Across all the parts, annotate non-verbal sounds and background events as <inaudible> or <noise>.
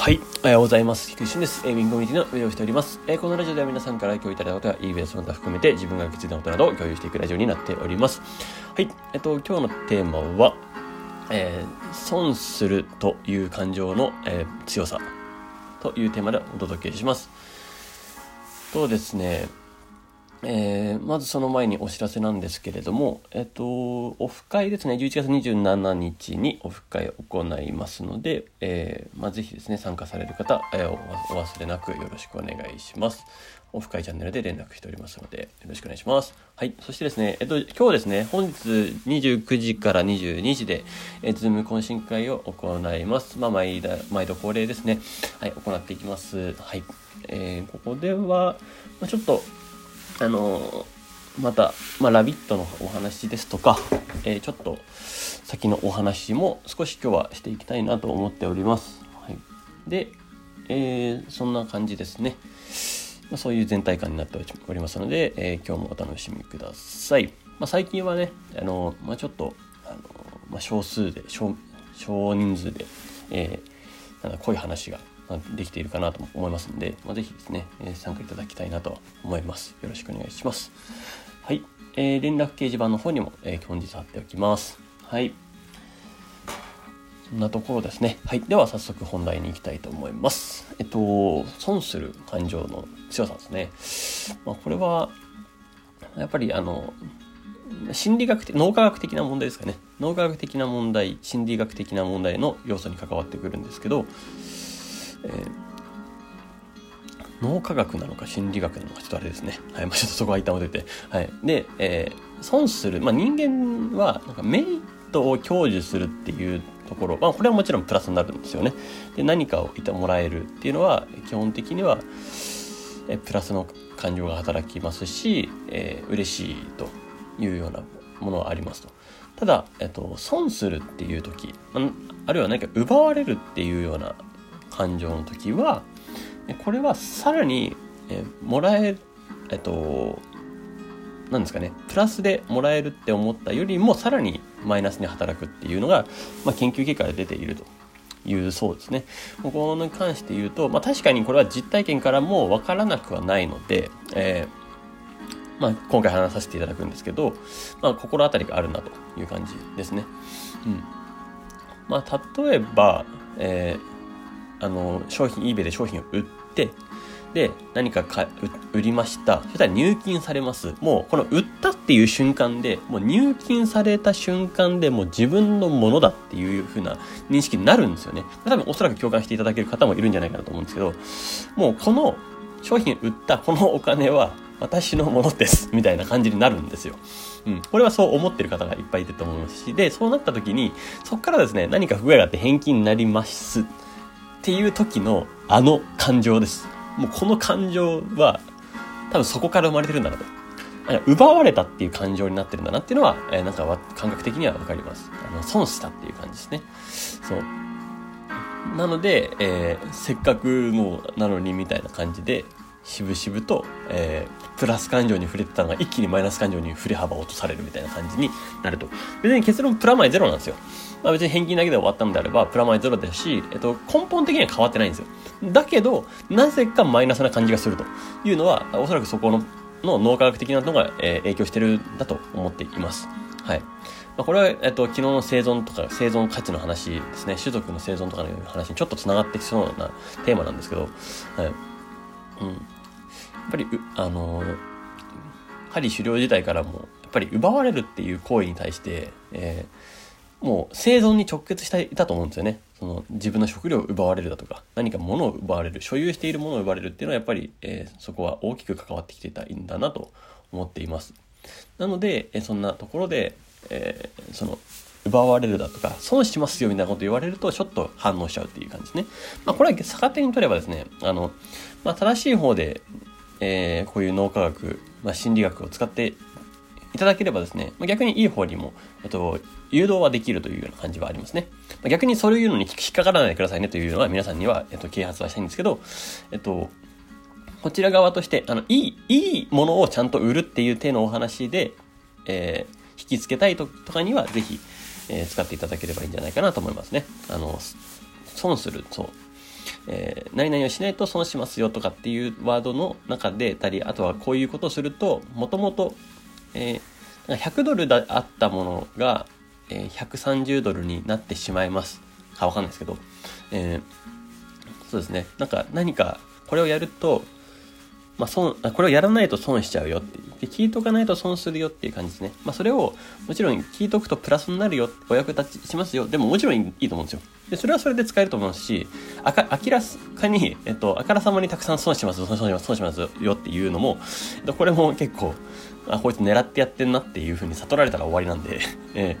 はい、おはようございます。菊池です。えー、ウィンコミュニティの運営をしております。えー、このラジオでは皆さんから今日いただいたことや、いいベースの他含めて自分が気づいたことなどを共有していくラジオになっております。はい、えっと、今日のテーマは、えー、損するという感情の、えー、強さというテーマでお届けします。とですね、えー、まずその前にお知らせなんですけれども、えっと、オフ会ですね、11月27日にオフ会を行いますので、えー、まあ、ぜひですね、参加される方、えー、お忘れなくよろしくお願いします。オフ会チャンネルで連絡しておりますので、よろしくお願いします。はい。そしてですね、えっと、今日ですね、本日29時から22時で、えー、ズーム懇親会を行います。まあ、毎度、毎度恒例ですね。はい、行っていきます。はい。えー、ここでは、まあ、ちょっと、あのまた、まあ、ラビットのお話ですとか、えー、ちょっと先のお話も少し今日はしていきたいなと思っております。はい、で、えー、そんな感じですね。まあ、そういう全体感になっておりますので、えー、今日もお楽しみください。まあ、最近はね、あのまあ、ちょっと、あのまあ、少数で少、少人数で、えー、なんか濃い話ができているかなと思いますので、まあ、ぜひですね、え参加いただきたいなと思います。よろしくお願いします。はい。えー、連絡掲示板の方にも、えー、本日貼っておきます。はい。そんなところですね。はい。では早速本題に行きたいと思います。えっと、損する感情の強さですね。まあ、これは、やっぱりあの、心理学的、脳科学的な問題ですかね。脳科学的な問題、心理学的な問題の要素に関わってくるんですけど、えー、脳科学なのか心理学なのかちょっとあれですね。はい。まあ、ちょっとそこは一旦置いて。はい。で、えー、損する。まあ、人間は、なんかメリットを享受するっていうところ。まあ、これはもちろんプラスになるんですよね。で、何かをいてもらえるっていうのは、基本的には、えプラスの感情が働きますし、えー、嬉しいというようなものはありますと。ただ、えっと、損するっていう時、あるいは何か奪われるっていうような感情の時はこれはさらに、えもらええっと何ですかねプラスでもらえるって思ったよりもさらにマイナスに働くっていうのが、まあ、研究結果で出ているというそうですね。ここに関して言うと、まあ、確かにこれは実体験からも分からなくはないので、えー、まあ、今回話させていただくんですけど、まあ、心当たりがあるなという感じですね。うん。まあ、例えば、えーあの、商品、eBay で商品を売って、で、何かか売りました。そしたら入金されます。もう、この売ったっていう瞬間で、もう入金された瞬間でもう自分のものだっていう風な認識になるんですよね。多分おそらく共感していただける方もいるんじゃないかなと思うんですけど、もうこの商品売ったこのお金は私のものです。みたいな感じになるんですよ。うん。これはそう思ってる方がいっぱいいると思いますし、で、そうなった時に、そこからですね、何か不具合があって返金になります。っていう時のあの感情です。もうこの感情は多分そこから生まれてるんだなと。奪われたっていう感情になってるんだなっていうのは、えー、なんか感覚的にはわかります。あの、損したっていう感じですね。そう。なので、えー、せっかくのなのにみたいな感じで、渋々と、えー、プラス感情に触れてたのが一気にマイナス感情に振れ幅を落とされるみたいな感じになると。別に結論プラマイゼロなんですよ。まあ、別に返金だけで終わったのであれば、プラマイゼロですし、えっと、根本的には変わってないんですよ。だけど、なぜかマイナスな感じがするというのは、おそらくそこのの脳科学的なのが、えー、影響してるんだと思っています。はい。まあ、これは、えっと、昨日の生存とか、生存価値の話ですね、種族の生存とかの話にちょっと繋がってきそうなテーマなんですけど、はい。うん。やっぱり、あのー、針狩猟時代からも、やっぱり奪われるっていう行為に対して、えー、もう生存に直結していたと思うんですよね。その自分の食料を奪われるだとか、何か物を奪われる、所有しているものを奪われるっていうのはやっぱり、えー、そこは大きく関わってきていたんだなと思っています。なので、えー、そんなところで、えー、その、奪われるだとか、損しますよみたいなこと言われるとちょっと反応しちゃうっていう感じですね。まあこれは逆手に取ればですね、あの、まあ正しい方で、えー、こういう脳科学、まあ心理学を使っていただければですね、ま逆にいい方にも、えっと、誘導はできるというような感じはありますね。ま逆にそういうのに引っかからないでくださいねというのは皆さんには、えっと、啓発はしたいんですけど、えっと、こちら側として、あの、いい、いいものをちゃんと売るっていう手のお話で、えー、引き付けたいととかには、ぜひ、えー、使っていただければいいんじゃないかなと思いますね。あの、損する、そう。えー、何々をしないと損しますよとかっていうワードの中でたり、あとはこういうことをすると、もともと、100ドルだあったものが、えー、130ドルになってしまいます。かわかんないですけど、えー、そうですね。なんか何かこれをやると、まあ、損、これをやらないと損しちゃうよってで、聞いとかないと損するよっていう感じですね。まあ、それを、もちろん聞いとくとプラスになるよ、お役立ちしますよ。でももちろんいいと思うんですよ。で、それはそれで使えると思いますし、あか、明らかに、えっと、あからさまにたくさん損します、損します、損しますよっていうのも、えっと、これも結構、あ、こいつ狙ってやってんなっていうふうに悟られたら終わりなんで、<laughs> え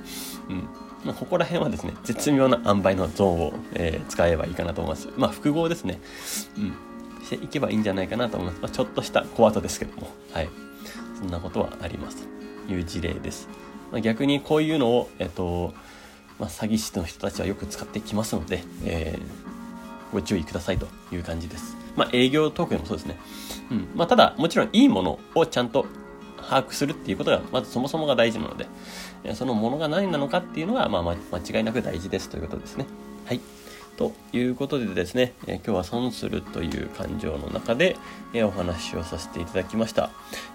ー、うん。まあ、ここら辺はですね、絶妙な塩梅のゾーンを、えー、使えばいいかなと思います。まあ、複合ですね。うん。していけばいいんじゃないかなと思います。まあ、ちょっとした小技ですけども。はい。そんなことはありますという事例です。まあ、逆にこういうのを、えっと、まあ、詐欺師の人たちはよく使ってきますので、えー、ご注意くださいという感じです。まあ、営業トークでもそうですね。うん。まあ、ただ、もちろんいいものをちゃんと把握するっていうことが、まずそもそもが大事なので、そのものが何なのかっていうのが、まあ、間違いなく大事ですということですね。はい。ということでですね、え今日は損するという感情の中で、えお話をさせていただきました。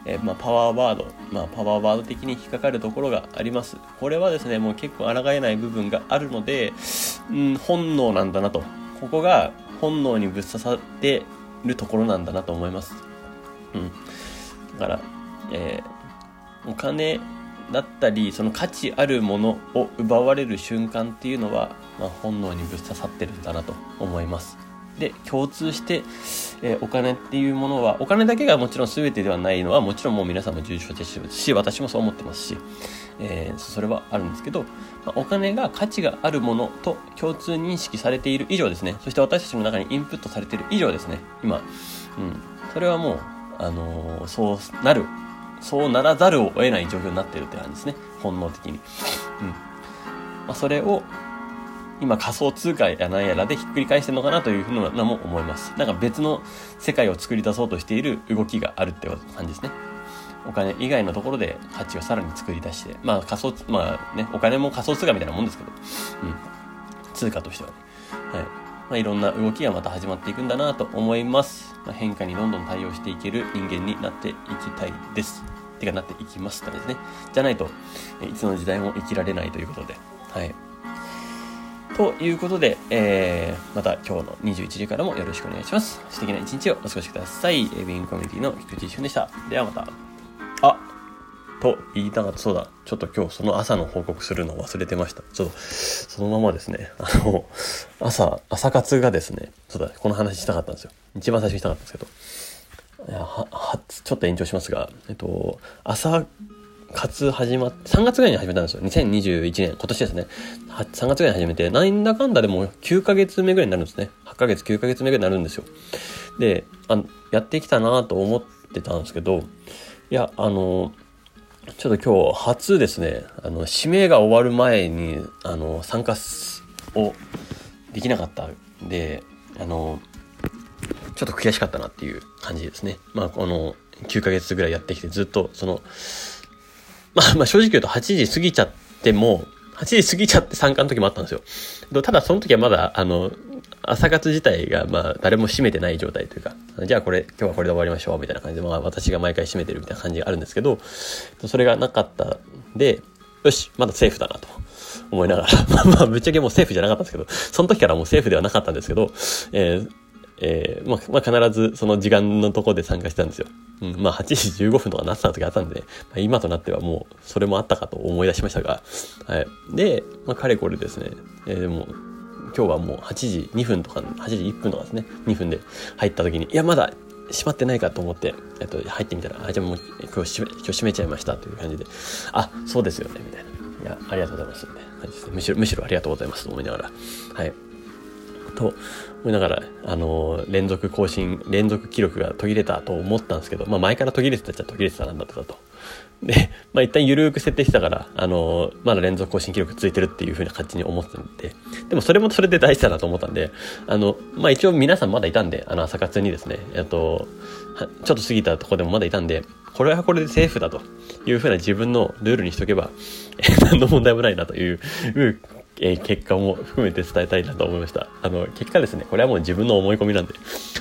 えまあ、パワーワード、まあ、パワーワード的に引っかかるところがあります。これはですね、もう結構抗えない部分があるので、うん、本能なんだなと。ここが本能にぶっ刺さってるところなんだなと思います。うん。だから、えー、お金だったりその価値あるものを奪われる瞬間っていうのは、まあ、本能にぶっ刺さってるんだなと思います。で共通して、えー、お金っていうものはお金だけがもちろん全てではないのはもちろんもう皆さんも重症ですし私もそう思ってますし、えー、それはあるんですけど、まあ、お金が価値があるものと共通認識されている以上ですね。そして私たちの中にインプットされている以上ですね。今、うん、それはもう、あのー、そうなるそうならざるを得ない状況になってるって感じですね。本能的に。うん。まあ、それを、今仮想通貨やなんやらでひっくり返してるのかなというふうなも思います。なんか別の世界を作り出そうとしている動きがあるって感じですね。お金以外のところで価値をさらに作り出して、まあ仮想、まあね、お金も仮想通貨みたいなもんですけど、うん。通貨としてはね。はい。まあ、いろんな動きがまた始まっていくんだなと思います。まあ、変化にどんどん対応していける人間になっていきたいです。手がなっていきますからですね。じゃないと、いつの時代も生きられないということで。はい。ということで、えー、また今日の21時からもよろしくお願いします。素敵な一日をお過ごしください。エビンコミュニティの菊池俊でした。ではまた。と言いたかった。そうだ。ちょっと今日その朝の報告するの忘れてました。ちょっと、そのままですね。あの、朝、朝活がですね、そうだ、この話したかったんですよ。一番最初にしたかったんですけど、いやははちょっと延長しますが、えっと、朝活始まって、3月ぐらいに始めたんですよ。2021年、今年ですね。3月ぐらいに始めて、なんだかんだでも9ヶ月目ぐらいになるんですね。8ヶ月、9ヶ月目ぐらいになるんですよ。で、あやってきたなと思ってたんですけど、いや、あの、ちょっと今日初ですね、あの、指名が終わる前に、あの、参加をできなかったんで、あの、ちょっと悔しかったなっていう感じですね。まあ、この9ヶ月ぐらいやってきてずっと、その、まあ、まあ正直言うと8時過ぎちゃっても、8時過ぎちゃって参加の時もあったんですよ。ただその時はまだ、あの、朝活自体が、まあ、誰も閉めてない状態というか、じゃあこれ、今日はこれで終わりましょう、みたいな感じで、まあ、私が毎回閉めてるみたいな感じがあるんですけど、それがなかったんで、よし、まだセーフだなと思いながら、ま <laughs> あまあ、ぶっちゃけもうセーフじゃなかったんですけど、その時からもうセーフではなかったんですけど、えー、えー、まあ、まあ、必ずその時間のとこで参加したんですよ。うん、まあ、8時15分とかなってた時あったんで、まあ、今となってはもう、それもあったかと思い出しましたが、はい。で、まあ、かれこれですね、えー、でも、今日はもう8時2分とか、8時1分とかですね、2分で入った時に、いや、まだ閉まってないかと思って、えっと、入ってみたら、あ、じゃあもう今日閉め、今日閉めちゃいましたという感じで、あ、そうですよね、みたいな。いや、ありがとうございます、みたいな感じです。むしろ、むしろありがとうございますと思いながら、はい。と思いながら、あの、連続更新、連続記録が途切れたと思ったんですけど、まあ前から途切れてたっちゃ途切れてたなんだったと。で、まあ一旦緩く設定してたから、あの、まだ連続更新記録ついてるっていう風な感じに思ってたんで、でもそれもそれで大事だなと思ったんで、あの、まあ一応皆さんまだいたんで、あの朝活にですね、えっと、ちょっと過ぎたとこでもまだいたんで、これはこれでセーフだという風な自分のルールにしとけば、何の問題もないなというえ、結果も含めて伝えたいなと思いました。あの、結果ですね、これはもう自分の思い込みなんで、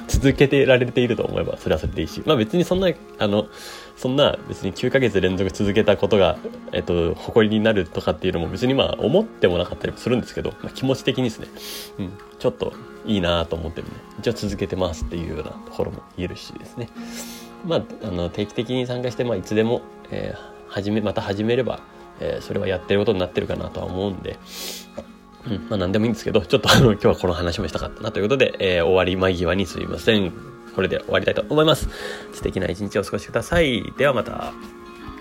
続けてられていると思えば、それはそれでいいし、まあ別にそんな、あの、そんな別に9ヶ月連続続けたことが、えっと、誇りになるとかっていうのも別にまあ思ってもなかったりもするんですけど、まあ、気持ち的にですね、うん、ちょっといいなと思ってるんで、一応続けてますっていうようなところも言えるしですね。まあ、あの、定期的に参加して、まあいつでも、えー、始め、また始めれば、えー、それはやってることになってるかなとは思うんで、うん、まあ何でもいいんですけど、ちょっとあの、<laughs> 今日はこの話もしたかったなということで、えー、終わり間際にすいません。これで終わりたいと思います。素敵な一日をお過ごしください。ではまた。